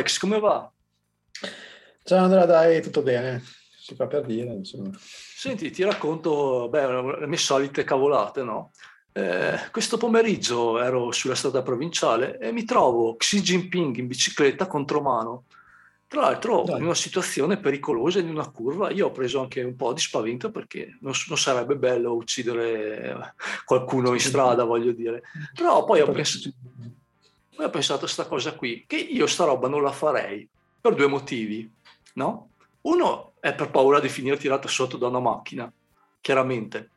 Alex, come va? Ciao Andrea, dai, tutto bene, si fa per dire, insomma. Senti, ti racconto beh, le mie solite cavolate, no? Eh, questo pomeriggio ero sulla strada provinciale e mi trovo Xi Jinping in bicicletta contro mano. Tra l'altro Dai. in una situazione pericolosa in una curva, io ho preso anche un po' di spavento perché non, non sarebbe bello uccidere qualcuno in strada, voglio dire. Però poi ho pensato, poi ho pensato a questa cosa qui, che io sta roba non la farei per due motivi, no? Uno è per paura di finire tirato sotto da una macchina, chiaramente.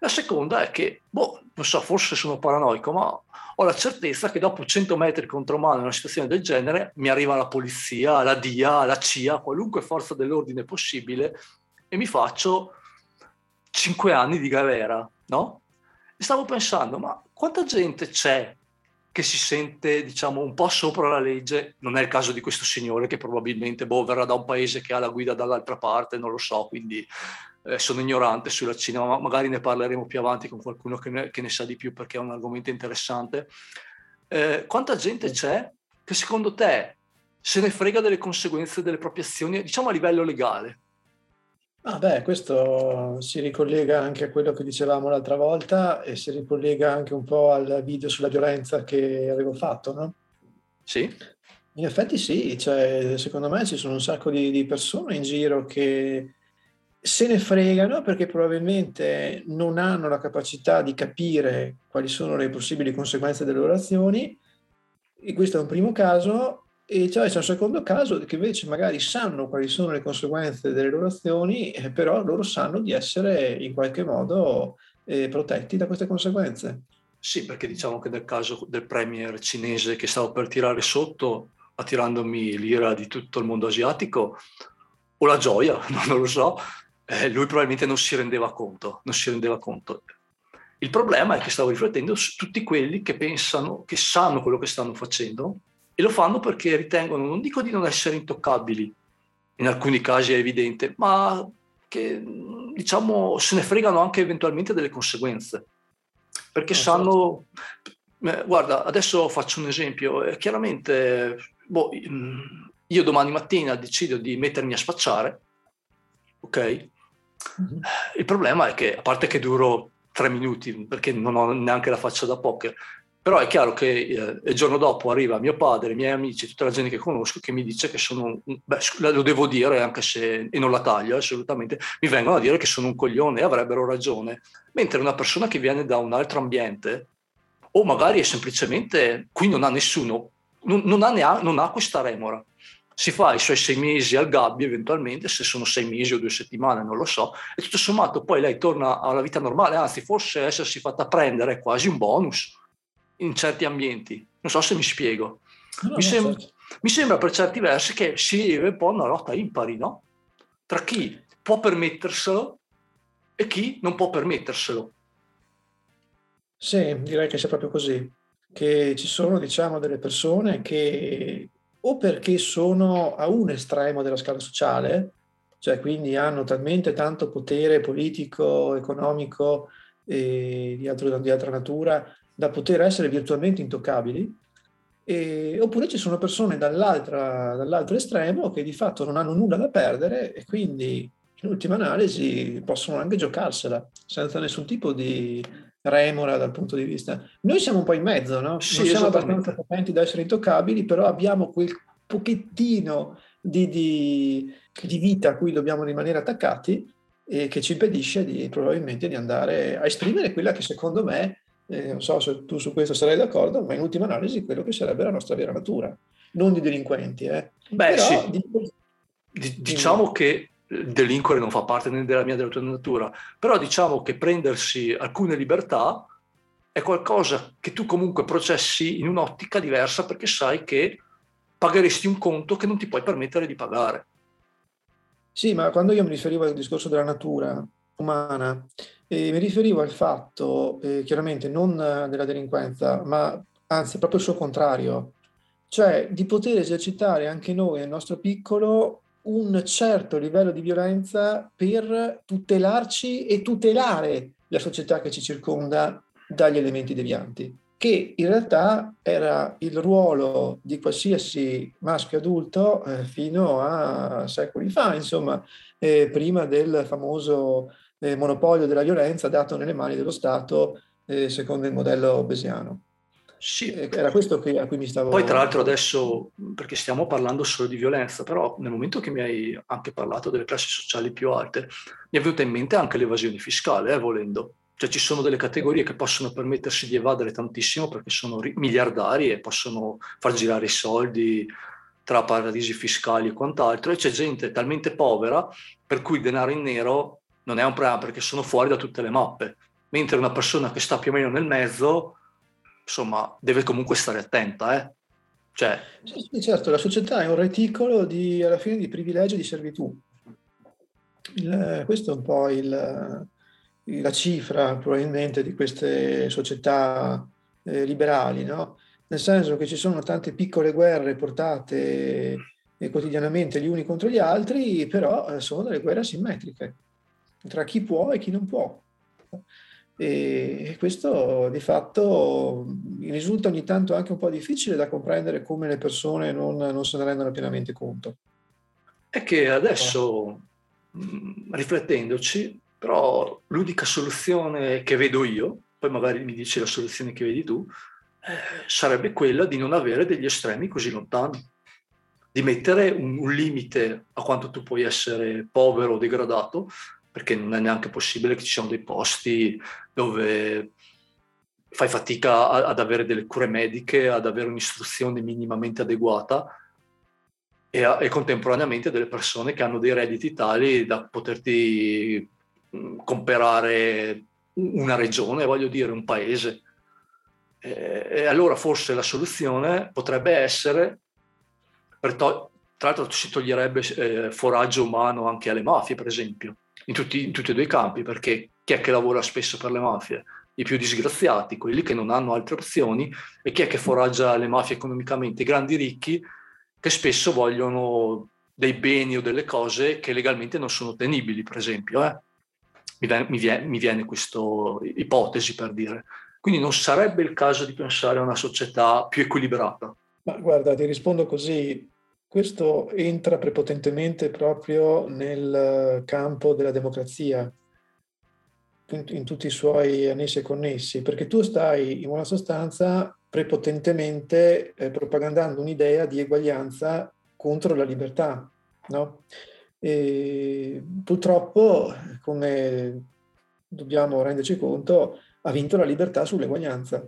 La seconda è che, boh, non so, forse sono paranoico, ma ho la certezza che dopo 100 metri contro mano in una situazione del genere mi arriva la polizia, la DIA, la CIA, qualunque forza dell'ordine possibile e mi faccio 5 anni di galera, no? E stavo pensando, ma quanta gente c'è che si sente, diciamo, un po' sopra la legge? Non è il caso di questo signore che probabilmente boh, verrà da un paese che ha la guida dall'altra parte, non lo so, quindi eh, sono ignorante sulla Cina, ma magari ne parleremo più avanti con qualcuno che ne, che ne sa di più perché è un argomento interessante. Eh, quanta gente c'è che secondo te se ne frega delle conseguenze delle proprie azioni, diciamo a livello legale? Ah beh, questo si ricollega anche a quello che dicevamo l'altra volta e si ricollega anche un po' al video sulla violenza che avevo fatto, no? Sì. In effetti sì, cioè, secondo me ci sono un sacco di, di persone in giro che se ne fregano perché probabilmente non hanno la capacità di capire quali sono le possibili conseguenze delle loro azioni e questo è un primo caso e cioè c'è un secondo caso che invece magari sanno quali sono le conseguenze delle loro azioni eh, però loro sanno di essere in qualche modo eh, protetti da queste conseguenze. Sì, perché diciamo che nel caso del premier cinese che stavo per tirare sotto, attirandomi l'ira di tutto il mondo asiatico, o la gioia, non lo so, eh, lui probabilmente non si rendeva conto, non si rendeva conto. Il problema è che stavo riflettendo su tutti quelli che pensano, che sanno quello che stanno facendo e lo fanno perché ritengono, non dico di non essere intoccabili, in alcuni casi è evidente, ma che diciamo se ne fregano anche eventualmente delle conseguenze. Perché no, sanno, eh, guarda, adesso faccio un esempio, eh, chiaramente boh, io domani mattina decido di mettermi a spacciare, ok? Mm-hmm. Il problema è che, a parte che duro tre minuti, perché non ho neanche la faccia da poker, però è chiaro che eh, il giorno dopo arriva mio padre, i miei amici, tutta la gente che conosco che mi dice che sono, beh, lo devo dire anche se, e non la taglio assolutamente, mi vengono a dire che sono un coglione e avrebbero ragione. Mentre una persona che viene da un altro ambiente, o magari è semplicemente, qui non ha nessuno, non, non, ha, non ha questa remora, si fa i suoi sei mesi al gabbio eventualmente, se sono sei mesi o due settimane, non lo so, e tutto sommato poi lei torna alla vita normale, anzi forse essersi fatta prendere è quasi un bonus in certi ambienti. Non so se mi spiego. No, mi, sem- certo. mi, sembra per certi versi che si vive un po' una lotta impari, no? Tra chi può permetterselo e chi non può permetterselo. Sì, direi che sia proprio così, che ci sono diciamo delle persone che o perché sono a un estremo della scala sociale, cioè quindi hanno talmente tanto potere politico, economico e di, altro, di altra natura da poter essere virtualmente intoccabili, e, oppure ci sono persone dall'altro estremo che di fatto non hanno nulla da perdere e quindi in ultima analisi possono anche giocarsela senza nessun tipo di remora dal punto di vista. Noi siamo un po' in mezzo, no? Sì, non siamo abbastanza potenti da essere intoccabili, però abbiamo quel pochettino di, di, di vita a cui dobbiamo rimanere attaccati e che ci impedisce di, probabilmente di andare a esprimere quella che secondo me, eh, non so se tu su questo sarai d'accordo, ma in ultima analisi quello che sarebbe la nostra vera natura, non di delinquenti. Eh. Beh, Però, sì. di, diciamo che delinquere non fa parte né della mia della tua natura, però diciamo che prendersi alcune libertà è qualcosa che tu comunque processi in un'ottica diversa perché sai che pagheresti un conto che non ti puoi permettere di pagare. Sì, ma quando io mi riferivo al discorso della natura umana, eh, mi riferivo al fatto, eh, chiaramente non della delinquenza, ma anzi proprio il suo contrario, cioè di poter esercitare anche noi nel nostro piccolo un certo livello di violenza per tutelarci e tutelare la società che ci circonda dagli elementi devianti. che in realtà era il ruolo di qualsiasi maschio adulto eh, fino a secoli fa, insomma, eh, prima del famoso eh, monopolio della violenza dato nelle mani dello Stato eh, secondo il modello besiano. Sì. Eh, era questo che, a cui mi stavo... Poi tra l'altro adesso, perché stiamo parlando solo di violenza, però nel momento che mi hai anche parlato delle classi sociali più alte, mi è venuta in mente anche l'evasione fiscale, eh, volendo. Cioè ci sono delle categorie che possono permettersi di evadere tantissimo perché sono miliardari e possono far girare i soldi tra paradisi fiscali e quant'altro, e c'è gente talmente povera per cui il denaro in nero non è un problema perché sono fuori da tutte le mappe, mentre una persona che sta più o meno nel mezzo, insomma, deve comunque stare attenta. Eh? Cioè... Sì, certo, la società è un reticolo di, alla fine di privilegi e di servitù. Il, questo è un po' il, la cifra probabilmente di queste società eh, liberali, no? nel senso che ci sono tante piccole guerre portate eh, quotidianamente gli uni contro gli altri, però eh, sono delle guerre asimmetriche tra chi può e chi non può. E questo di fatto risulta ogni tanto anche un po' difficile da comprendere come le persone non, non se ne rendono pienamente conto. È che adesso, riflettendoci, però l'unica soluzione che vedo io, poi magari mi dici la soluzione che vedi tu, eh, sarebbe quella di non avere degli estremi così lontani, di mettere un, un limite a quanto tu puoi essere povero o degradato, perché non è neanche possibile che ci siano dei posti dove fai fatica ad avere delle cure mediche, ad avere un'istruzione minimamente adeguata e, a, e contemporaneamente delle persone che hanno dei redditi tali da poterti comprare una regione, voglio dire, un paese. E allora forse la soluzione potrebbe essere, to- tra l'altro si toglierebbe eh, foraggio umano anche alle mafie, per esempio, in tutti, in tutti e due i campi, perché chi è che lavora spesso per le mafie? I più disgraziati, quelli che non hanno altre opzioni, e chi è che foraggia le mafie economicamente? I grandi ricchi che spesso vogliono dei beni o delle cose che legalmente non sono tenibili, per esempio. Eh? mi viene, mi viene, mi viene questa ipotesi per dire. Quindi non sarebbe il caso di pensare a una società più equilibrata. Ma guarda, ti rispondo così. Questo entra prepotentemente proprio nel campo della democrazia, in, tutti i suoi annessi e connessi, perché tu stai in buona sostanza prepotentemente eh, propagandando un'idea di eguaglianza contro la libertà, no? E purtroppo, come dobbiamo renderci conto, ha vinto la libertà sull'eguaglianza,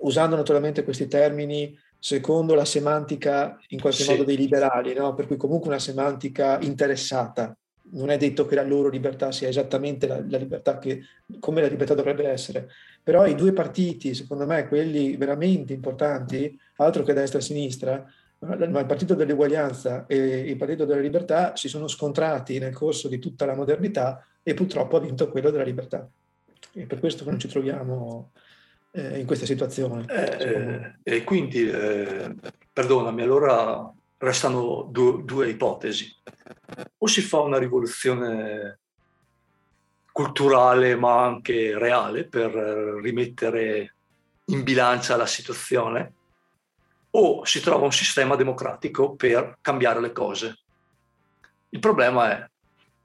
usando naturalmente questi termini secondo la semantica in qualche sì. modo dei liberali, no? per cui comunque una semantica interessata. Non è detto che la loro libertà sia esattamente la, la libertà che, come la libertà dovrebbe essere, però i due partiti, secondo me, quelli veramente importanti, altro che destra e sinistra, ma il partito dell'uguaglianza e il partito della libertà si sono scontrati nel corso di tutta la modernità e purtroppo ha vinto quello della libertà. E per questo non ci troviamo eh, in questa situazione. Eh, e quindi, eh, perdonami, allora restano due, due ipotesi. O si fa una rivoluzione culturale ma anche reale per rimettere in bilancia la situazione, o si trova un sistema democratico per cambiare le cose. Il problema è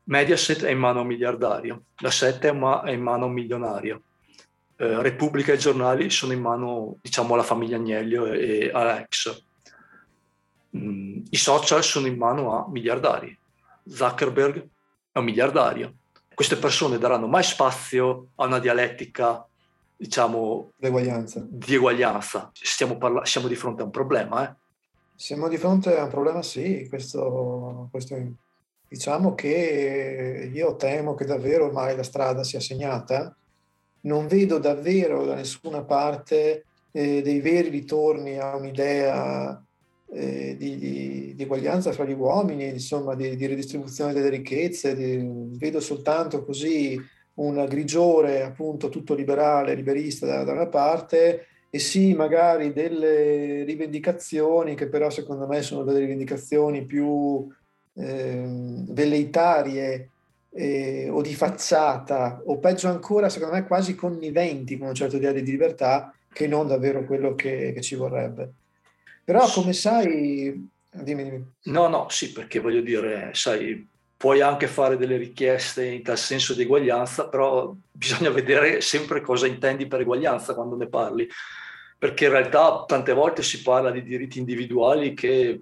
Mediaset è in mano a un miliardario, la 7 è in mano a un milionario, eh, Repubblica e giornali sono in mano diciamo alla famiglia Agnello e all'ex. Mm, I social sono in mano a miliardari. Zuckerberg è un miliardario. Queste persone daranno mai spazio a una dialettica diciamo, di eguaglianza. Stiamo parla- siamo di fronte a un problema. Eh? Siamo di fronte a un problema, sì. Questo, questo, diciamo che io temo che davvero ormai la strada sia segnata. Non vedo davvero da nessuna parte eh, dei veri ritorni a un'idea eh, di, di, di, eguaglianza fra gli uomini, insomma, di, di ridistribuzione delle ricchezze. vedo soltanto così un grigiore appunto tutto liberale, liberista da, da, una parte e sì magari delle rivendicazioni che però secondo me sono delle rivendicazioni più eh, velleitarie eh, o di facciata o peggio ancora secondo me quasi conniventi con un certo idea di libertà che non davvero quello che, che ci vorrebbe. Però come sai, dimmi, dimmi. No, no, sì, perché voglio dire, sai, puoi anche fare delle richieste in tal senso di eguaglianza, però bisogna vedere sempre cosa intendi per eguaglianza quando ne parli, perché in realtà tante volte si parla di diritti individuali che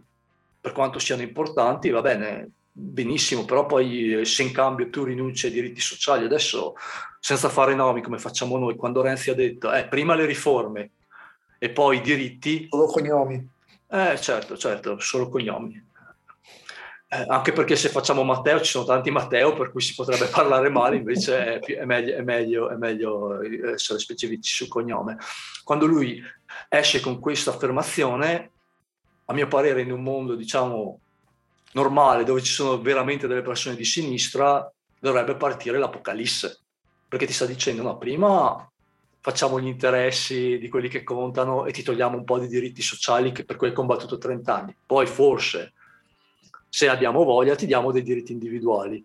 per quanto siano importanti, va bene, benissimo, però poi se in cambio tu rinunci ai diritti sociali, adesso senza fare nomi come facciamo noi, quando Renzi ha detto eh, prima le riforme e poi i diritti... Solo cognomi. Eh certo, certo, solo cognomi. Eh, anche perché se facciamo Matteo ci sono tanti Matteo per cui si potrebbe parlare male, invece è, è, meglio, è, meglio, è meglio essere specifici sul cognome. Quando lui esce con questa affermazione, a mio parere in un mondo diciamo normale dove ci sono veramente delle persone di sinistra, dovrebbe partire l'apocalisse, perché ti sta dicendo no, prima facciamo gli interessi di quelli che contano e ti togliamo un po' di diritti sociali per cui hai combattuto 30 anni, poi forse se abbiamo voglia ti diamo dei diritti individuali.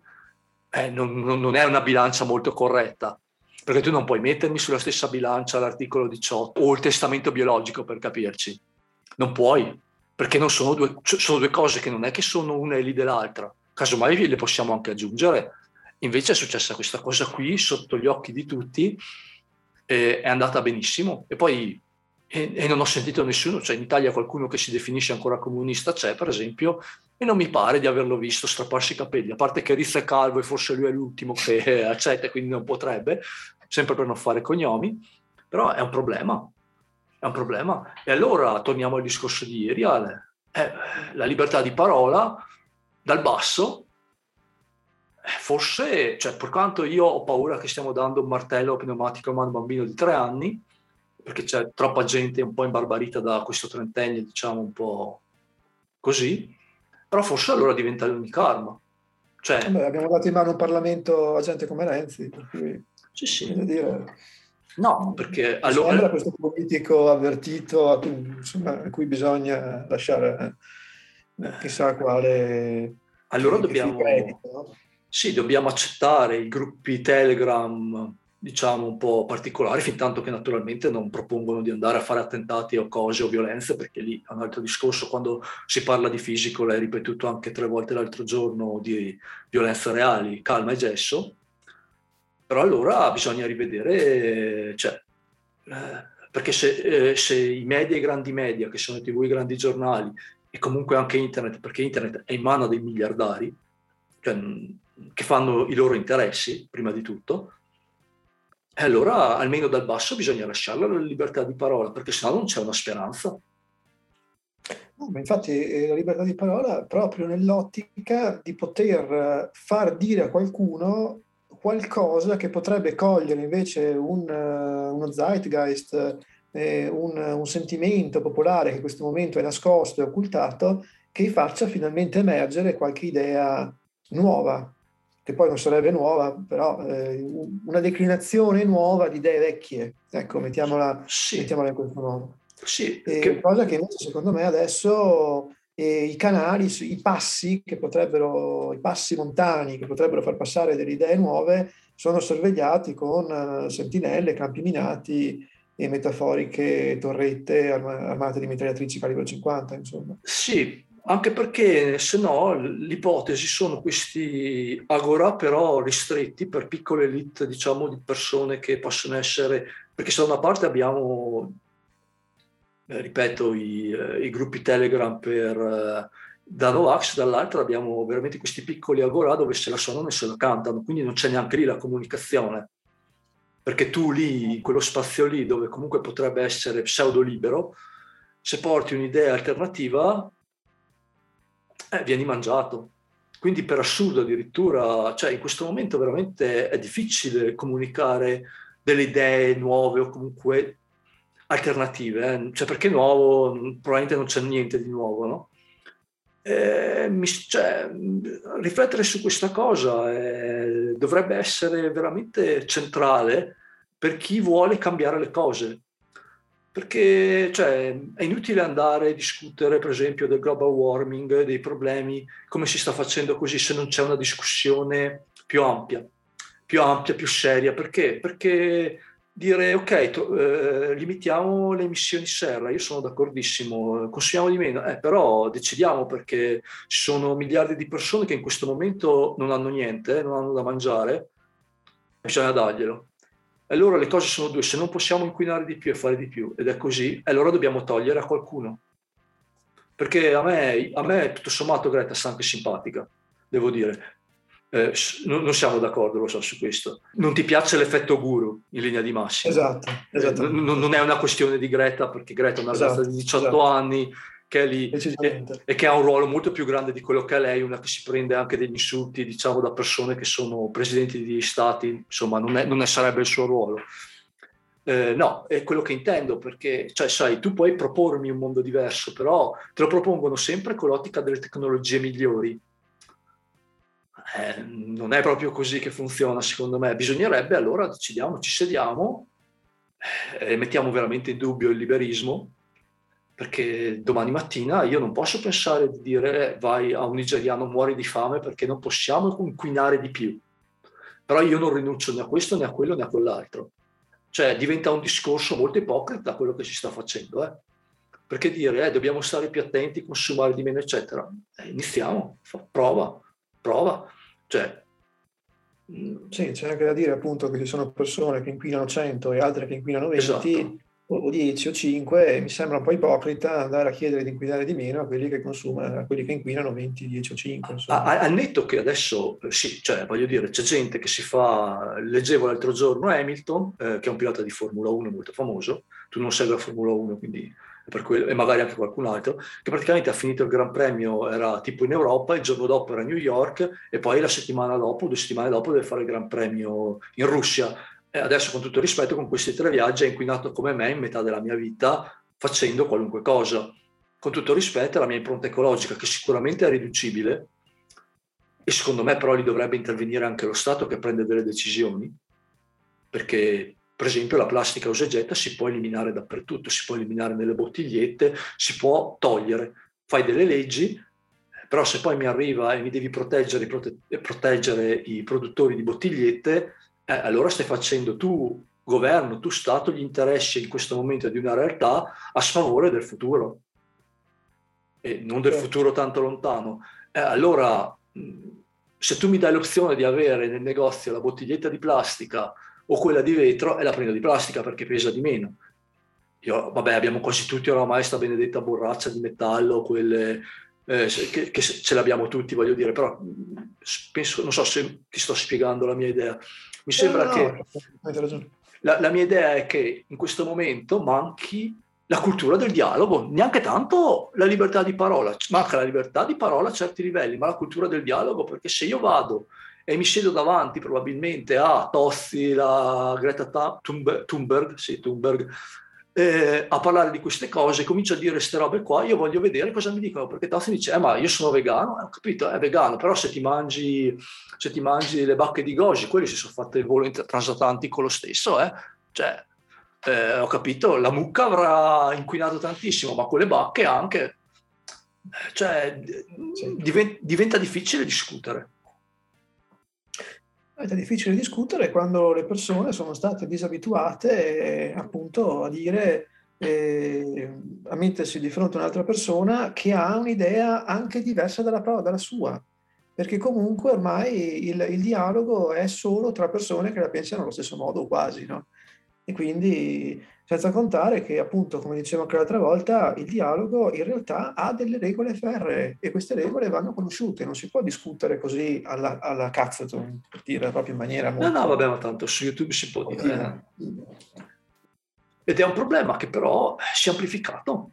Eh, non, non, è una bilancia molto corretta, perché tu non puoi mettermi sulla stessa bilancia l'articolo 18 o il testamento biologico per capirci. Non puoi, perché non sono due, sono due cose che non è che sono una e lì dell'altra. Casomai le possiamo anche aggiungere. Invece è successa questa cosa qui sotto gli occhi di tutti, è andata benissimo. E poi e, e, non ho sentito nessuno, cioè in Italia qualcuno che si definisce ancora comunista c'è per esempio e non mi pare di averlo visto strapparsi i capelli, a parte che Rizzo è calvo e forse lui è l'ultimo che accetta quindi non potrebbe, sempre per non fare cognomi, però è un problema, è un problema. E allora torniamo al discorso di ieri, Ale. Eh, la libertà di parola dal basso eh, forse, cioè, per quanto io ho paura che stiamo dando un martello pneumatico a un bambino di tre anni, perché c'è troppa gente un po' imbarbarita da questo trentennio, diciamo un po' così, però forse allora diventa l'unica arma. Cioè, Beh, abbiamo dato in mano un Parlamento a gente come Renzi, per cui sì, sì. dire... No, perché allora... Sembra questo politico avvertito a cui, insomma, a cui bisogna lasciare eh, chissà quale... Allora dobbiamo... Credito, no? Sì, dobbiamo accettare i gruppi Telegram diciamo, un po' particolari, fin tanto che naturalmente non propongono di andare a fare attentati o cose o violenze, perché lì è un altro discorso, quando si parla di fisico, l'hai ripetuto anche tre volte l'altro giorno, di violenze reali, calma e gesso, però allora bisogna rivedere, cioè, eh, perché se, eh, se, i media i grandi media, che sono i tv, i grandi giornali, e comunque anche internet, perché internet è in mano dei miliardari, cioè, che fanno i loro interessi, prima di tutto, e allora almeno dal basso bisogna lasciarla la libertà di parola, perché sennò non c'è una speranza. No, infatti eh, la libertà di parola proprio nell'ottica di poter eh, far dire a qualcuno qualcosa che potrebbe cogliere invece un, uh, uno zeitgeist, eh, un, un, sentimento popolare che in questo momento è nascosto e occultato, che faccia finalmente emergere qualche idea nuova, che poi non sarebbe nuova, però eh, una declinazione nuova di idee vecchie, ecco, mettiamola, sì. mettiamola in questo modo. Sì, che... Cosa che invece secondo me adesso eh, i canali, i passi che potrebbero, i passi montani che potrebbero far passare delle idee nuove sono sorvegliati con uh, sentinelle, campi minati e metaforiche torrette armate di mitragliatrici calibro 50, insomma. Sì, anche perché se no l'ipotesi sono questi agora però ristretti per piccole elite diciamo di persone che possono essere perché se da una parte abbiamo eh, ripeto i, eh, i, gruppi telegram per eh, da Novax dall'altra abbiamo veramente questi piccoli agora dove se la suonano e se la cantano quindi non c'è neanche lì la comunicazione perché tu lì in quello spazio lì dove comunque potrebbe essere pseudo libero se porti un'idea alternativa eh, vieni mangiato. Quindi per assurdo addirittura, cioè in questo momento veramente è difficile comunicare delle idee nuove o comunque alternative, eh? cioè perché nuovo probabilmente non c'è niente di nuovo, no? Eh, cioè, riflettere su questa cosa eh, dovrebbe essere veramente centrale per chi vuole cambiare le cose, perché cioè, è inutile andare a discutere, per esempio, del global warming, dei problemi, come si sta facendo così, se non c'è una discussione più ampia, più ampia, più seria. Perché? Perché dire ok, to, eh, limitiamo le emissioni serra, io sono d'accordissimo, consumiamo di meno, eh, però decidiamo perché ci sono miliardi di persone che in questo momento non hanno niente, non hanno da mangiare, bisogna darglielo. E allora le cose sono due, se non possiamo inquinare di più e fare di più, ed è così, allora dobbiamo togliere a qualcuno. Perché a me, a me tutto sommato Greta sta anche simpatica, devo dire. Eh, non, siamo d'accordo, lo so, su questo. Non ti piace l'effetto guru in linea di massima. Esatto. esatto. Eh, non, non, è una questione di Greta, perché Greta è una ragazza esatto, di 18 esatto. anni che è lì e, e, che ha un ruolo molto più grande di quello che è lei, una che si prende anche degli insulti, diciamo, da persone che sono presidenti di stati, insomma, non, è, non è, sarebbe il suo ruolo. Eh, no, è quello che intendo, perché, cioè, sai, tu puoi propormi un mondo diverso, però te lo propongono sempre con l'ottica delle tecnologie migliori eh, non è proprio così che funziona, secondo me. Bisognerebbe allora decidiamo, ci sediamo eh, e mettiamo veramente in dubbio il liberismo, perché domani mattina io non posso pensare di dire eh, vai a un nigeriano muori di fame perché non possiamo inquinare di più. Però io non rinuncio né a questo né a quello né a quell'altro. Cioè diventa un discorso molto ipocrita quello che si sta facendo. Eh? Perché dire eh, dobbiamo stare più attenti, consumare di meno, eccetera. Eh, iniziamo, prova, prova. Cioè, sì, c'è anche da dire appunto che ci sono persone che inquinano 100 e altre che inquinano 20 esatto. o 10 o 5 e mi sembra un po' ipocrita andare a chiedere di inquinare di meno a quelli che consumano, a quelli che inquinano 20, 10 o 5. Insomma. A, al netto che adesso, sì, cioè voglio dire, c'è gente che si fa, leggevo l'altro giorno Hamilton, eh, che è un pilota di Formula 1 molto famoso, tu non segui la Formula 1 quindi quello, e magari anche qualcun altro, che praticamente ha finito il Gran Premio, era tipo in Europa, il giorno dopo era a New York e poi la settimana dopo, due settimane dopo deve fare il Gran Premio in Russia. E adesso con tutto il rispetto, con questi tre viaggi ha inquinato come me in metà della mia vita facendo qualunque cosa. Con tutto il rispetto, la mia impronta ecologica, che sicuramente è riducibile, e secondo me però lì dovrebbe intervenire anche lo Stato che prende delle decisioni, perché per esempio la plastica usa e getta si può eliminare dappertutto, si può eliminare nelle bottigliette, si può togliere. Fai delle leggi, però se poi mi arriva e mi devi proteggere, prote- proteggere i produttori di bottigliette, eh, allora stai facendo tu, governo, tu Stato, gli interessi in questo momento di una realtà a sfavore del futuro e non del futuro tanto lontano. Eh, allora, se tu mi dai l'opzione di avere nel negozio la bottiglietta di plastica o quella di vetro e la prendo di plastica perché pesa di meno. Io, vabbè, abbiamo quasi tutti oramai questa benedetta borraccia di metallo, quelle eh, che, che, ce l'abbiamo tutti, voglio dire, però penso, non so se ti sto spiegando la mia idea. Mi sembra no, che no, la, la mia idea è che in questo momento manchi la cultura del dialogo, neanche tanto la libertà di parola, manca la libertà di parola a certi livelli, ma la cultura del dialogo, perché se io vado e mi siedo davanti probabilmente a Tozzi, la Greta Thunberg, Thunberg, sì, Thunberg eh, a parlare di queste cose, comincio a dire queste robe qua, io voglio vedere cosa mi dicono, perché Tozzi dice, eh, ma io sono vegano, eh, ho capito, è vegano, però se ti mangi, se ti mangi le bacche di goji, quelli si sono fatte il volo transatlantico lo stesso, eh? cioè, eh, ho capito, la mucca avrà inquinato tantissimo, ma con le bacche anche, eh, cioè, diventa difficile discutere è difficile discutere quando le persone sono state disabituate eh, appunto a dire, eh, a mettersi di fronte a un'altra persona che ha un'idea anche diversa dalla, dalla sua, perché comunque ormai il, il, dialogo è solo tra persone che la pensano allo stesso modo quasi, no? E quindi senza contare che appunto, come dicevo anche l'altra volta, il dialogo in realtà ha delle regole ferree e queste regole vanno conosciute, non si può discutere così alla, alla cazzaton, per dire proprio in maniera molto... No, no, vabbè, ma tanto su YouTube si può dire. Ed è un problema che però si è amplificato.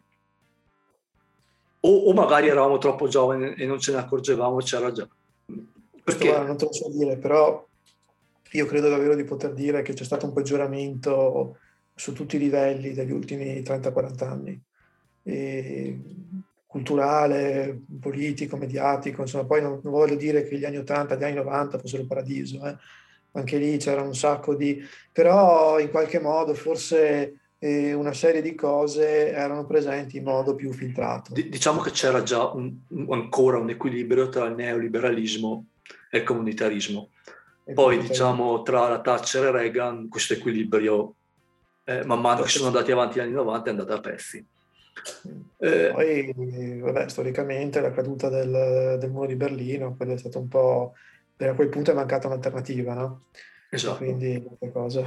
O, o magari eravamo troppo giovani e non ce ne accorgevamo, c'era già. Perché? Questo, non te lo so dire, però io credo davvero di poter dire che c'è stato un peggioramento su tutti i livelli degli ultimi 30-40 anni, e culturale, politico, mediatico, insomma, poi non, non, voglio dire che gli anni 80, gli anni 90 fossero il paradiso, eh. anche lì c'era un sacco di... però in qualche modo forse eh, una serie di cose erano presenti in modo più filtrato. diciamo che c'era già un, ancora un equilibrio tra il neoliberalismo e il comunitarismo. Poi diciamo tra la Thatcher e Reagan questo equilibrio eh, man mano che sono andati avanti gli anni 90 è andata a pezzi. Eh, Poi, vabbè, storicamente la caduta del, del, muro di Berlino, quello è stato un po'... a quel punto è mancata un'alternativa, no? Esatto. Quindi cosa,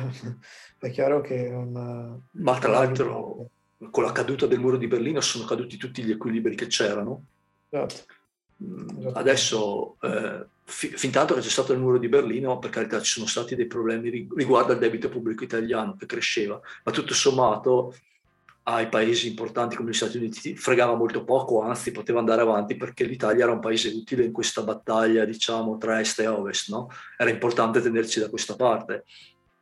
è chiaro che... Una, Ma tra l'altro, con la caduta del muro di Berlino sono caduti tutti gli equilibri che c'erano. Esatto. Mm, adesso, eh, fin tanto che c'è stato il muro di Berlino, per carità ci sono stati dei problemi riguardo al debito pubblico italiano che cresceva, ma tutto sommato ai paesi importanti come gli Stati Uniti fregava molto poco, anzi poteva andare avanti perché l'Italia era un paese utile in questa battaglia, diciamo, tra est e ovest, no? Era importante tenerci da questa parte.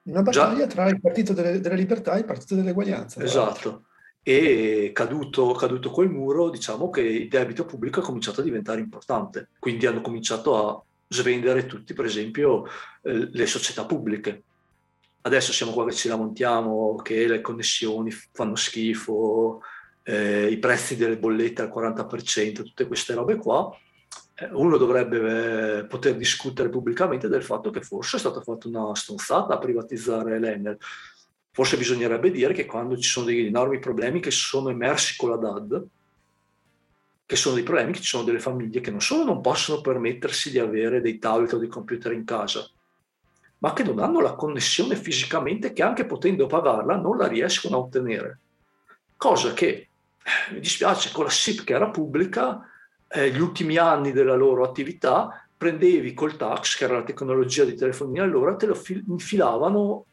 Una battaglia Già... tra il Partito delle, delle Libertà e il Partito dell'Eguaglianza. Esatto. E caduto, caduto quel muro, diciamo che il debito pubblico ha cominciato a diventare importante. Quindi hanno cominciato a svendere tutti, per esempio, eh, le società pubbliche adesso siamo qua che ci lamentiamo che le connessioni fanno schifo, eh, i prezzi delle bollette al 40%, tutte queste robe qua, eh, uno dovrebbe eh, poter discutere pubblicamente del fatto che forse è stata fatta una stronzata a privatizzare l'Enel. Forse bisognerebbe dire che quando ci sono degli enormi problemi che sono emersi con la DAD, che sono dei problemi che ci sono delle famiglie che non solo non possono permettersi di avere dei tablet o dei computer in casa, ma che non hanno la connessione fisicamente che anche potendo pagarla non la riescono a ottenere. Cosa che, eh, mi dispiace, con la SIP che era pubblica, eh, gli ultimi anni della loro attività, prendevi col tax, che era la tecnologia di telefonia allora, te lo fil- infilavano,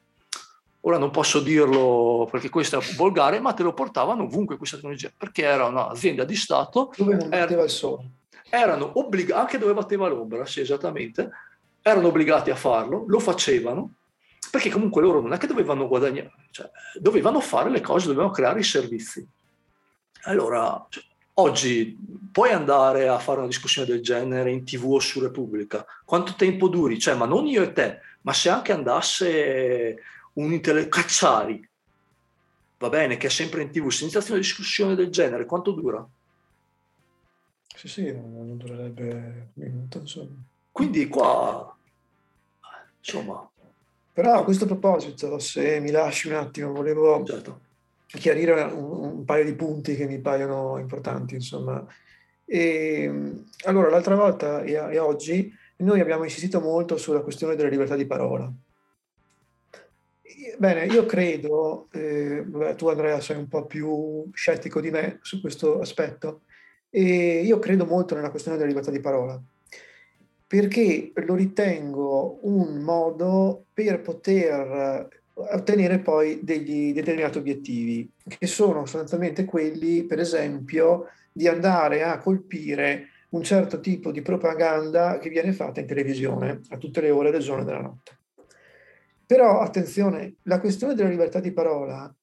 ora non posso dirlo perché questo è volgare, ma te lo portavano ovunque questa tecnologia, perché era un'azienda di Stato. Dove non batteva il sole. Erano obbligati, anche dove batteva l'ombra, sì, esattamente, erano obbligati a farlo, lo facevano, perché comunque loro non è che dovevano guadagnare, cioè, dovevano fare le cose, dovevano creare i servizi. Allora, cioè, oggi puoi andare a fare una discussione del genere in tv o su Repubblica, quanto tempo duri? Cioè, ma non io e te, ma se anche andasse un intellettuale, Cacciari, va bene, che è sempre in tv, se iniziasse una discussione del genere, quanto dura? Sì, sì, non durerebbe un minuto, insomma. Quindi qua Insomma. Però a questo proposito, se mi lasci un attimo, volevo certo. chiarire un, un, paio di punti che mi paiono importanti, insomma. E, allora, l'altra volta e, e oggi noi abbiamo insistito molto sulla questione della libertà di parola. Bene, io credo, eh, tu Andrea sei un po' più scettico di me su questo aspetto, e io credo molto nella questione della libertà di parola perché lo ritengo un modo per poter ottenere poi degli determinati obiettivi, che sono sostanzialmente quelli, per esempio, di andare a colpire un certo tipo di propaganda che viene fatta in televisione a tutte le ore del giorno e della notte. Però attenzione, la questione della libertà di parola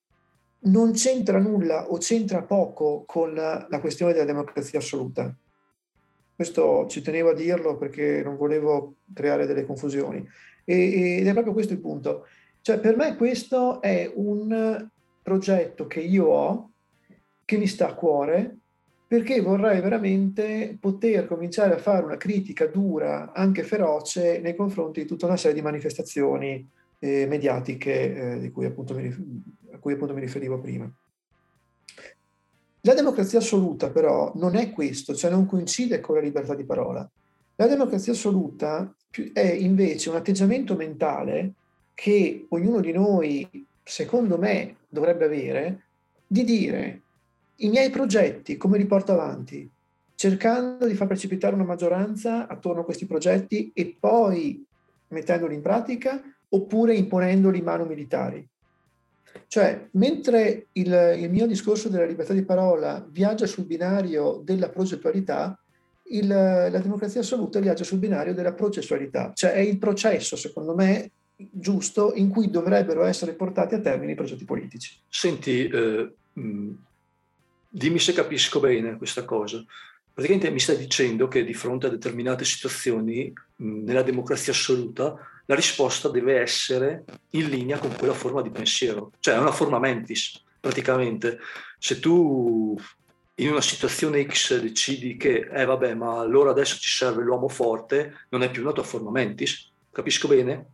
non c'entra nulla o c'entra poco con la, questione della democrazia assoluta. Questo ci tenevo a dirlo perché non volevo creare delle confusioni. E, ed è proprio questo il punto. Cioè, per me questo è un progetto che io ho, che mi sta a cuore, perché vorrei veramente poter cominciare a fare una critica dura, anche feroce, nei confronti di tutta una serie di manifestazioni eh, mediatiche eh, cui mi, a cui appunto mi riferivo prima. La democrazia assoluta però non è questo, cioè non coincide con la libertà di parola. La democrazia assoluta è invece un atteggiamento mentale che ognuno di noi, secondo me, dovrebbe avere, di dire i miei progetti come li porto avanti, cercando di far precipitare una maggioranza attorno a questi progetti e poi mettendoli in pratica oppure imponendoli mano militari. Cioè, mentre il, il, mio discorso della libertà di parola viaggia sul binario della progettualità, il, la democrazia assoluta viaggia sul binario della processualità. Cioè è il processo, secondo me, giusto in cui dovrebbero essere portati a termine i progetti politici. Senti, eh, dimmi se capisco bene questa cosa. Praticamente mi stai dicendo che di fronte a determinate situazioni, nella democrazia assoluta, la risposta deve essere in linea con quella forma di pensiero, cioè è una forma mentis, praticamente. Se tu in una situazione X decidi che, eh vabbè, ma allora adesso ci serve l'uomo forte, non è più una tua forma mentis, capisco bene?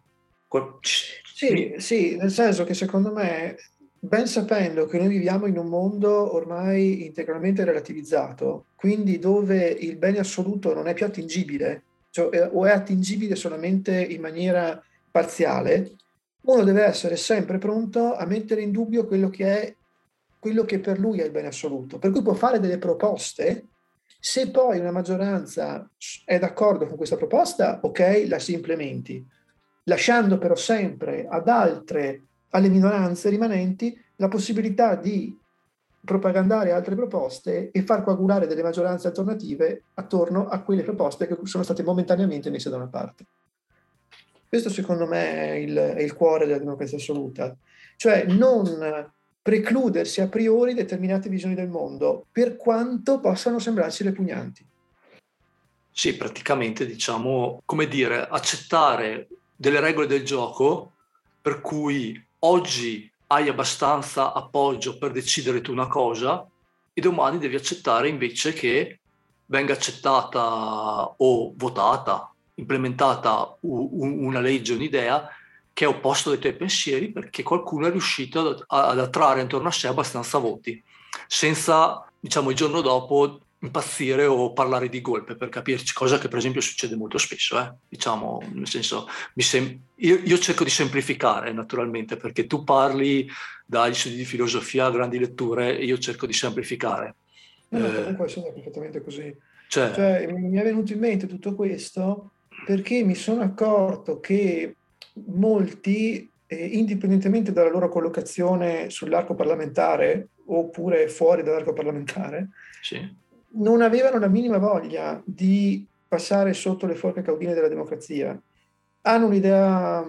Sì, sì, nel senso che secondo me ben sapendo che noi viviamo in un mondo ormai integralmente relativizzato, quindi dove il bene assoluto non è più attingibile, cioè, o è attingibile solamente in maniera parziale, uno deve essere sempre pronto a mettere in dubbio quello che è quello che per lui è il bene assoluto. Per cui può fare delle proposte, se poi una maggioranza è d'accordo con questa proposta, ok, la si implementi, lasciando però sempre ad altre alle minoranze rimanenti la possibilità di propagandare altre proposte e far coagulare delle maggioranze alternative attorno a quelle proposte che sono state momentaneamente messe da una parte. Questo secondo me è il, è il cuore della democrazia assoluta, cioè non precludersi a priori determinate visioni del mondo, per quanto possano sembrarci repugnanti. Sì, praticamente diciamo, come dire, accettare delle regole del gioco per cui oggi hai abbastanza appoggio per decidere tu una cosa e domani devi accettare invece che venga accettata o votata, implementata una legge, un'idea che è opposto ai tuoi pensieri perché qualcuno è riuscito ad attrarre intorno a sé abbastanza voti, senza, diciamo, il giorno dopo impazzire o parlare di golpe per capirci, cosa che per esempio succede molto spesso, eh? diciamo, nel senso, sem- io, io, cerco di semplificare naturalmente perché tu parli dagli studi di filosofia a grandi letture e io cerco di semplificare. No, eh, comunque sono perfettamente così. Cioè, cioè, mi è venuto in mente tutto questo perché mi sono accorto che molti, eh, indipendentemente dalla loro collocazione sull'arco parlamentare oppure fuori dall'arco parlamentare, sì non avevano la minima voglia di passare sotto le forche caudine della democrazia. Hanno un'idea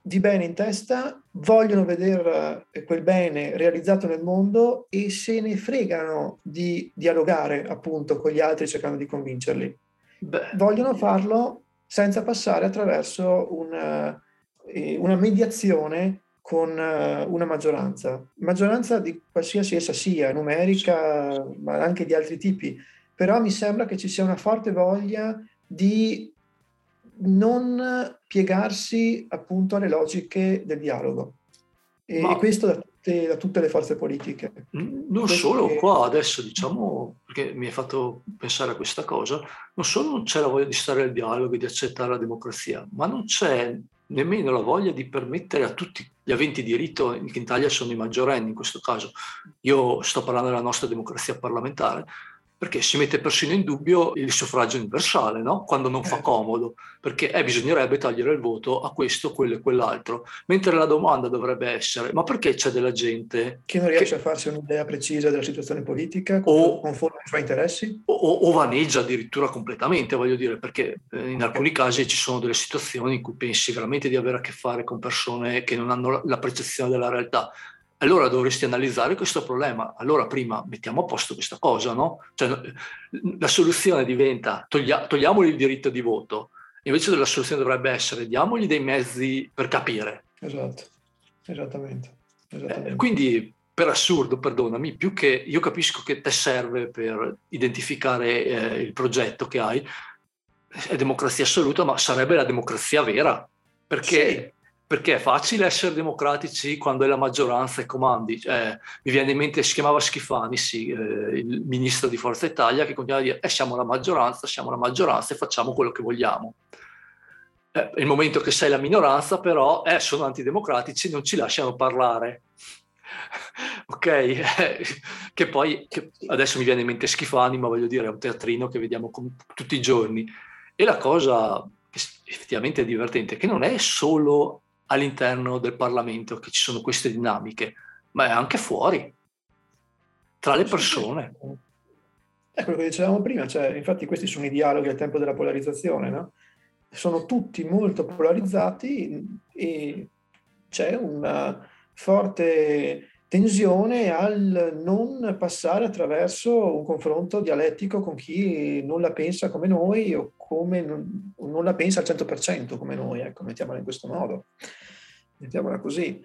di bene in testa, vogliono vedere quel bene realizzato nel mondo e se ne fregano di dialogare appunto con gli altri cercando di convincerli. Beh. Vogliono farlo senza passare attraverso una, eh, una mediazione con eh, una maggioranza, maggioranza di qualsiasi essa sia, numerica, ma anche di altri tipi, però mi sembra che ci sia una forte voglia di non piegarsi appunto alle logiche del dialogo. E, ma... questo da tutte, da tutte, le forze politiche. Non questo solo che... qua adesso, diciamo, perché mi hai fatto pensare a questa cosa, non solo non c'è la voglia di stare al dialogo e di accettare la democrazia, ma non c'è nemmeno la voglia di permettere a tutti gli aventi diritto, che in Italia sono i maggiorenni in questo caso, io sto parlando della nostra democrazia parlamentare, perché si mette persino in dubbio il suffragio universale, no? quando non fa certo. comodo, perché eh, bisognerebbe togliere il voto a questo, quello e quell'altro. Mentre la domanda dovrebbe essere, ma perché c'è della gente... Che non riesce che... a farsi un'idea precisa della situazione politica, o, conforme ai suoi interessi? O, o, vaneggia addirittura completamente, voglio dire, perché eh, in alcuni casi ci sono delle situazioni in cui pensi veramente di avere a che fare con persone che non hanno la percezione della realtà allora dovresti analizzare questo problema. Allora prima mettiamo a posto questa cosa, no? Cioè, la soluzione diventa toglia, togliamogli il diritto di voto, invece la soluzione dovrebbe essere diamogli dei mezzi per capire. Esatto, esattamente. esattamente. Eh, quindi per assurdo, perdonami, più che io capisco che te serve per identificare eh, il progetto che hai, è democrazia assoluta, ma sarebbe la democrazia vera, perché... Sì perché è facile essere democratici quando è la maggioranza e comandi. Eh, mi viene in mente, si chiamava Schifani, sì, eh, il ministro di Forza Italia, che continuava a dire eh, siamo la maggioranza, siamo la maggioranza e facciamo quello che vogliamo. Eh, il momento che sei la minoranza, però, eh, sono antidemocratici, non ci lasciano parlare. ok, che poi che adesso mi viene in mente Schifani, ma voglio dire, è un teatrino che vediamo com- tutti i giorni. E la cosa effettivamente è divertente, che non è solo all'interno del Parlamento che ci sono queste dinamiche, ma è anche fuori, tra le persone. È quello che dicevamo prima, cioè, infatti questi sono i dialoghi al tempo della polarizzazione, no? sono tutti molto polarizzati e c'è una forte tensione al non passare attraverso un confronto dialettico con chi non la pensa come noi o come non, non la pensa al 100% come noi, ecco, mettiamola in questo modo, mettiamola così.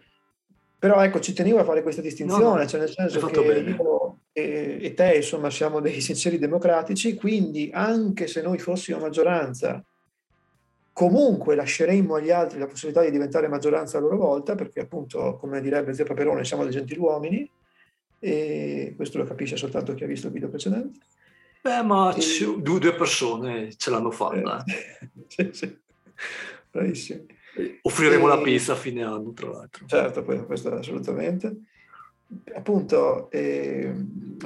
Però ecco, ci tenevo a fare questa distinzione, no, no, cioè nel senso che bene. io e, e te, insomma, siamo dei sinceri democratici, quindi anche se noi fossimo maggioranza comunque lasceremmo agli altri la possibilità di diventare maggioranza a loro volta, perché appunto, come direbbe Zio Paperone, siamo dei gentiluomini, e questo lo capisce soltanto chi ha visto il video precedente. Beh, ma e... due, persone ce l'hanno fatta. Eh, sì, sì. Bravissimi. Offriremo e... la pizza a fine anno, tra l'altro. Certo, questo assolutamente. Appunto, eh,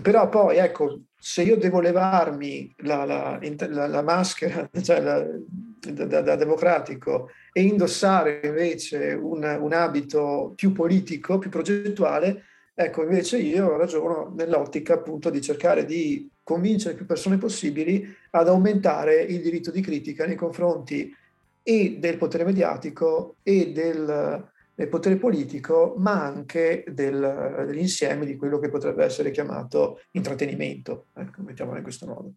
però poi ecco, se io devo levarmi la, la, la, la maschera cioè da, da, democratico e indossare invece un, un, abito più politico, più progettuale, ecco invece io ragiono nell'ottica appunto di cercare di convincere più persone possibili ad aumentare il diritto di critica nei confronti e del potere mediatico e del, del potere politico, ma anche del, dell'insieme di quello che potrebbe essere chiamato intrattenimento, ecco, mettiamolo in questo modo.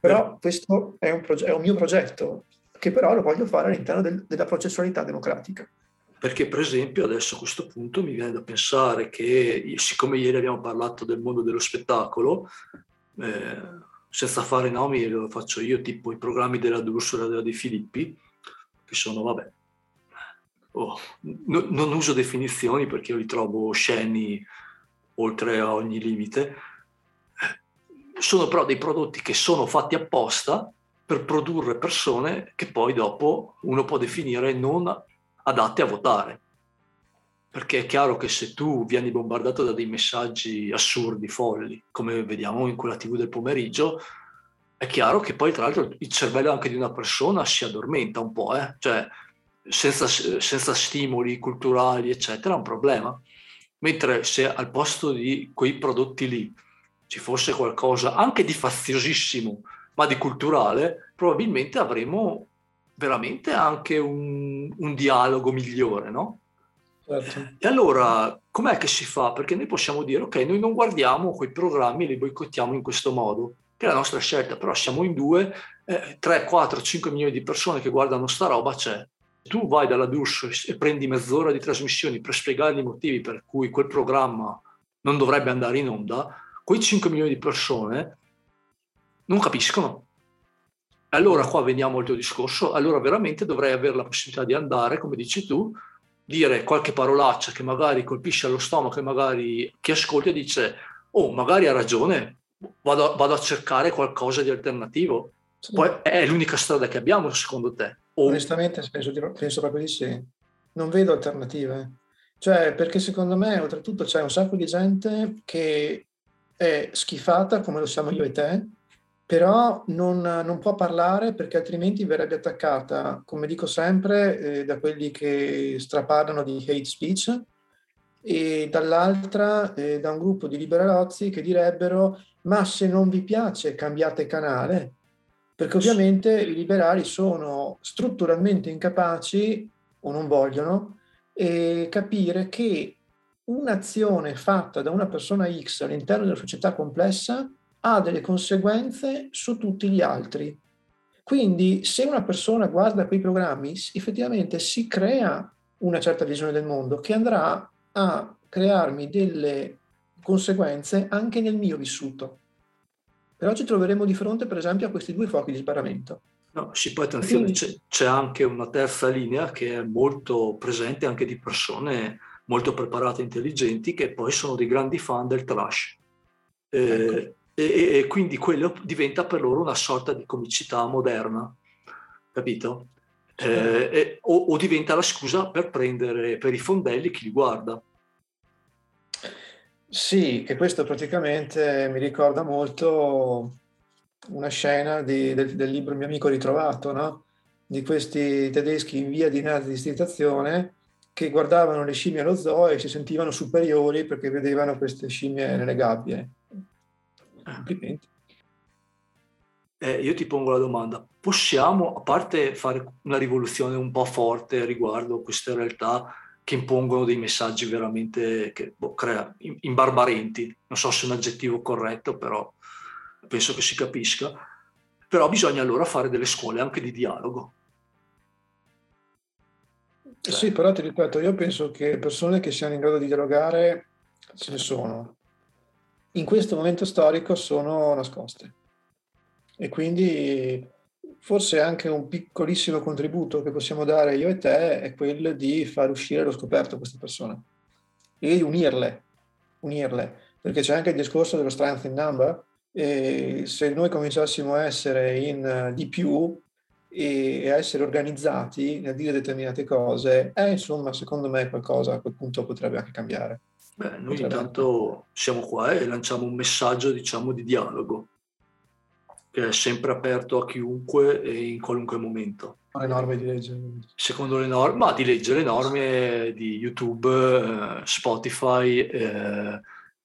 Però questo è un, proge- è un mio progetto, che però lo voglio fare all'interno del, della processualità democratica. Perché per esempio adesso a questo punto mi viene da pensare che, siccome ieri abbiamo parlato del mondo dello spettacolo, eh, senza fare nomi lo faccio io, tipo i programmi della D'Ursula e della De Filippi, che sono, vabbè, oh, no, non uso definizioni perché io li trovo osceni oltre a ogni limite, sono però dei prodotti che sono fatti apposta per produrre persone che poi dopo uno può definire non adatte a votare. Perché è chiaro che se tu vieni bombardato da dei messaggi assurdi, folli, come vediamo in quella TV del pomeriggio, è chiaro che poi tra l'altro il cervello anche di una persona si addormenta un po', eh? cioè senza, senza stimoli culturali eccetera è un problema. Mentre se al posto di quei prodotti lì ci fosse qualcosa anche di faziosissimo, ma di culturale, probabilmente avremo veramente anche un, un dialogo migliore, no? Certo. E allora, com'è che si fa? Perché noi possiamo dire, ok, noi non guardiamo quei programmi e li boicottiamo in questo modo che è la nostra scelta, però siamo in due, eh, 3, 4, 5 milioni di persone che guardano sta roba c'è. Tu vai dalla douche e prendi mezz'ora di trasmissioni per spiegare i motivi per cui quel programma non dovrebbe andare in onda, quei 5 milioni di persone non capiscono. Allora qua veniamo al tuo discorso, allora veramente dovrei avere la possibilità di andare, come dici tu, dire qualche parolaccia che magari colpisce allo stomaco e magari chi ascolta dice, oh magari ha ragione, vado, vado, a cercare qualcosa di alternativo. Sì. Poi è l'unica strada che abbiamo, secondo te? O... Onestamente penso, penso, proprio di sì. Non vedo alternative. Cioè, perché secondo me, oltretutto, c'è un sacco di gente che è schifata, come lo siamo io e te, però non, non può parlare perché altrimenti verrebbe attaccata, come dico sempre, eh, da quelli che straparlano di hate speech e dall'altra eh, da un gruppo di liberalozzi che direbbero ma se non vi piace cambiate canale, perché ovviamente i liberali sono strutturalmente incapaci o non vogliono eh, capire che un'azione fatta da una persona X all'interno della società complessa ha delle conseguenze su tutti gli altri. Quindi se una persona guarda quei programmi, effettivamente si crea una certa visione del mondo che andrà a crearmi delle conseguenze anche nel mio vissuto. Però ci troveremo di fronte, per esempio, a questi due fuochi di sparamento. No, sì, poi attenzione, Quindi... c'è, c'è, anche una terza linea che è molto presente anche di persone molto preparate e intelligenti che poi sono dei grandi fan del trash. Eh, ecco. e, e, quindi quello diventa per loro una sorta di comicità moderna, capito? Eh, e, o, o diventa la scusa per prendere per i fondelli chi li guarda. Sì, che questo praticamente mi ricorda molto una scena di, del, del, libro Mio amico ritrovato, no? di questi tedeschi in via di nazifestazione che guardavano le scimmie allo zoo e si sentivano superiori perché vedevano queste scimmie nelle gabbie. Complimenti. Eh, io ti pongo la domanda, possiamo, a parte fare una rivoluzione un po' forte riguardo queste realtà, che impongono dei messaggi veramente che, boh, crea, imbarbarenti. Non so se è un aggettivo corretto, però penso che si capisca. Però bisogna allora fare delle scuole anche di dialogo. Cioè. Sì, però ti ripeto, io penso che persone che siano in grado di dialogare ce ne sono. In questo momento storico sono nascoste. E quindi forse anche un piccolissimo contributo che possiamo dare io e te è quello di far uscire allo scoperto queste persone e unirle, unirle, perché c'è anche il discorso dello strength in number e se noi cominciassimo a essere in di più e a essere organizzati nel dire determinate cose, eh, insomma, secondo me qualcosa a quel punto potrebbe anche cambiare. Beh, noi potrebbe intanto siamo qua e lanciamo un messaggio, diciamo, di dialogo che è sempre aperto a chiunque e in qualunque momento. Le norme di legge. Secondo le norme, ma di legge le norme di YouTube, eh, Spotify eh,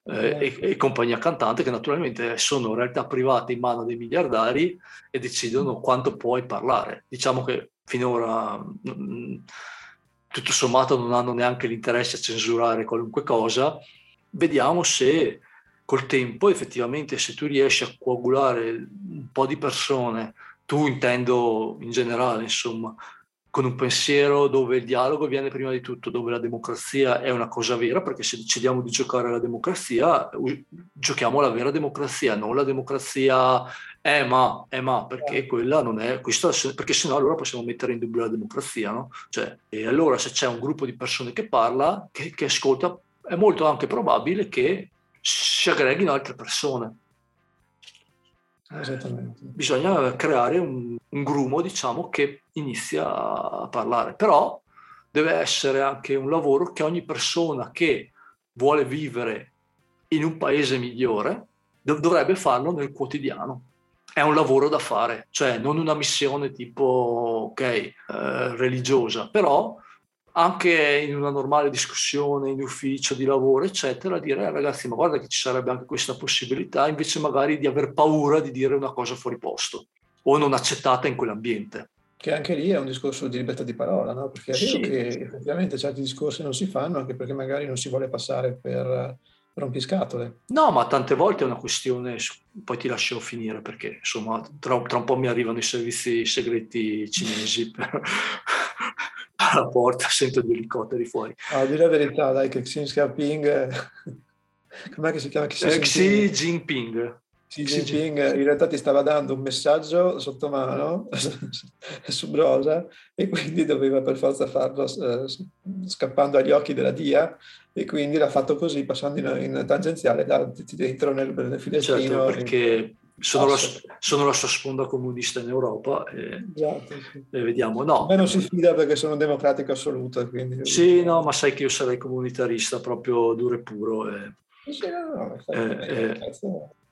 eh, e, e, compagnia cantante che naturalmente sono realtà private in mano dei miliardari e decidono quanto puoi parlare. Diciamo che finora mh, mm, tutto sommato non hanno neanche l'interesse a censurare qualunque cosa. Vediamo se col tempo effettivamente se tu riesci a coagulare un po' di persone, tu intendo in generale, insomma, con un pensiero dove il dialogo viene prima di tutto, dove la democrazia è una cosa vera, perché se decidiamo di giocare alla democrazia, giochiamo la vera democrazia, non la democrazia è eh, ma, è eh, ma, perché quella non è, questo, perché sennò allora possiamo mettere in dubbio la democrazia, no? Cioè, e allora se c'è un gruppo di persone che parla, che, che ascolta, è molto anche probabile che si aggreghino altre persone. Esattamente. Bisogna creare un, un grumo, diciamo, che inizia a parlare. Però deve essere anche un lavoro che ogni persona che vuole vivere in un paese migliore dovrebbe farlo nel quotidiano. È un lavoro da fare, cioè non una missione tipo, ok, eh, religiosa, però anche in una normale discussione in ufficio di lavoro, eccetera, dire eh, ragazzi, ma guarda che ci sarebbe anche questa possibilità, invece magari di aver paura di dire una cosa fuori posto o non accettata in quell'ambiente. Che anche lì è un discorso di libertà di parola, no? Perché è vero sì. che effettivamente certi discorsi non si fanno anche perché magari non si vuole passare per rompiscatole. No, ma tante volte è una questione, poi ti lascio finire perché insomma tra, tra un po' mi arrivano i servizi segreti cinesi per, alla porta, sento gli elicotteri fuori. Ah, di la verità, dai, che Xi Jinping, com'è che si chiama? Xi, eh, Xi Jinping. Xi Jinping in realtà ti stava dando un messaggio sotto mano su Brosa e quindi doveva per forza farlo eh, scappando agli occhi della DIA e quindi l'ha fatto così passando in, in tangenziale da, dentro nel, nel filettino. Certo, perché sono la, sono la, sua sponda comunista in Europa e, esatto, sì. e vediamo. No. A me non si fida perché sono democratico assoluto. Quindi... Sì, no, ma sai che io sarei comunitarista proprio duro e puro. E, sì, no, no, eh, eh,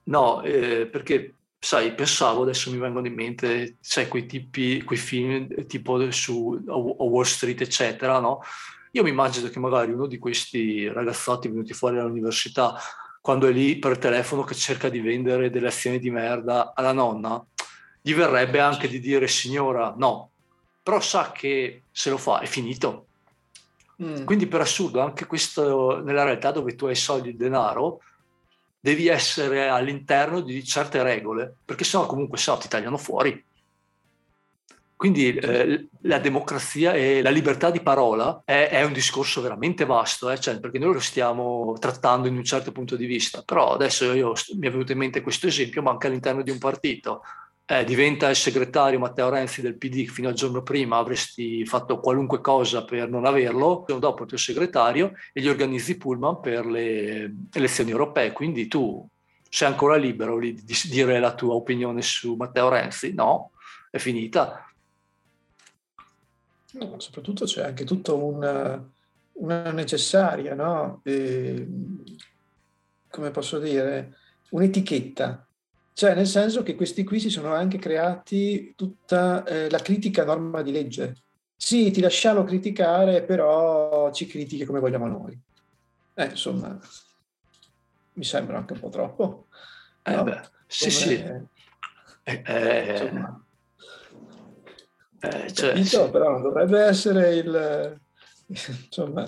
no eh, perché sai, pensavo, adesso mi vengono in mente, sai, quei tipi, quei film tipo su Wall Street, eccetera, no? Io mi immagino che magari uno di questi ragazzotti venuti fuori dall'università quando è lì per telefono che cerca di vendere delle azioni di merda alla nonna, gli verrebbe anche di dire signora no, però sa che se lo fa è finito. Mm. Quindi per assurdo anche questo nella realtà dove tu hai soldi e denaro devi essere all'interno di certe regole perché sennò comunque se no ti tagliano fuori. Quindi eh, la democrazia e la libertà di parola è, è un discorso veramente vasto, eh? cioè, perché noi lo stiamo trattando in un certo punto di vista, però adesso io, mi è venuto in mente questo esempio, ma anche all'interno di un partito. Eh, diventa il segretario Matteo Renzi del PD, fino al giorno prima avresti fatto qualunque cosa per non averlo, il giorno dopo il tuo segretario e gli organizzi Pullman per le elezioni europee, quindi tu sei ancora libero di dire la tua opinione su Matteo Renzi? No, è finita No, soprattutto c'è anche tutta una, una necessaria, no? E, come posso dire, un'etichetta. Cioè, nel senso che questi qui si sono anche creati tutta eh, la critica a norma di legge. Sì, ti lasciamo criticare, però ci critichi come vogliamo noi. Eh, insomma, mi sembra anche un po' troppo. Eh no? beh, sì, come, sì. Eh, eh, insomma, eh, cioè, Capito, sì. però dovrebbe essere il... insomma,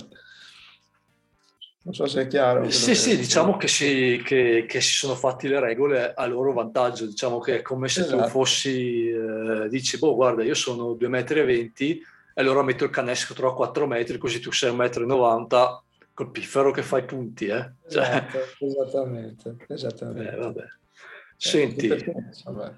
non so se è chiaro. Sì, sì, sì, diciamo che si, che, che si, sono fatti le regole a loro vantaggio, diciamo che è come se esatto. tu fossi, eh, dici, boh, guarda, io sono 2,20 metri e allora metto il canestro a 4 metri, così tu sei 1,90 m, col piffero che fai punti, eh? Cioè... Esatto, esattamente, esattamente. Eh, vabbè. Senti... Perché, insomma,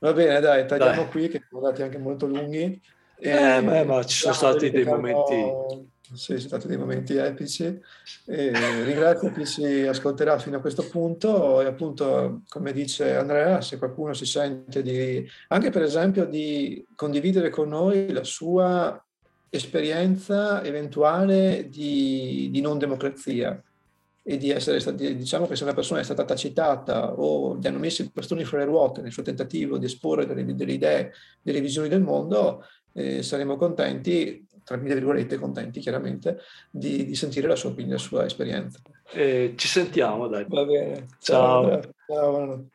Va bene, dai, tagliamo dai. qui, che siamo andati anche molto lunghi. Eh, beh, ma ci sono stati dei momenti... Sì, sono stati dei momenti epici. E ringrazio chi ci ascolterà fino a questo punto e appunto, come dice Andrea, se qualcuno si sente di, anche per esempio, di condividere con noi la sua esperienza eventuale di, di non democrazia e di essere stati, diciamo che se una persona è stata tacitata o gli hanno messo i bastoni fra le ruote nel suo tentativo di esporre delle, delle idee, delle visioni del mondo, eh, saremo contenti, tra mille virgolette contenti chiaramente, di, di, sentire la sua opinione, la sua esperienza. Eh, ci sentiamo, dai. Va bene. Ciao. Ciao. Ciao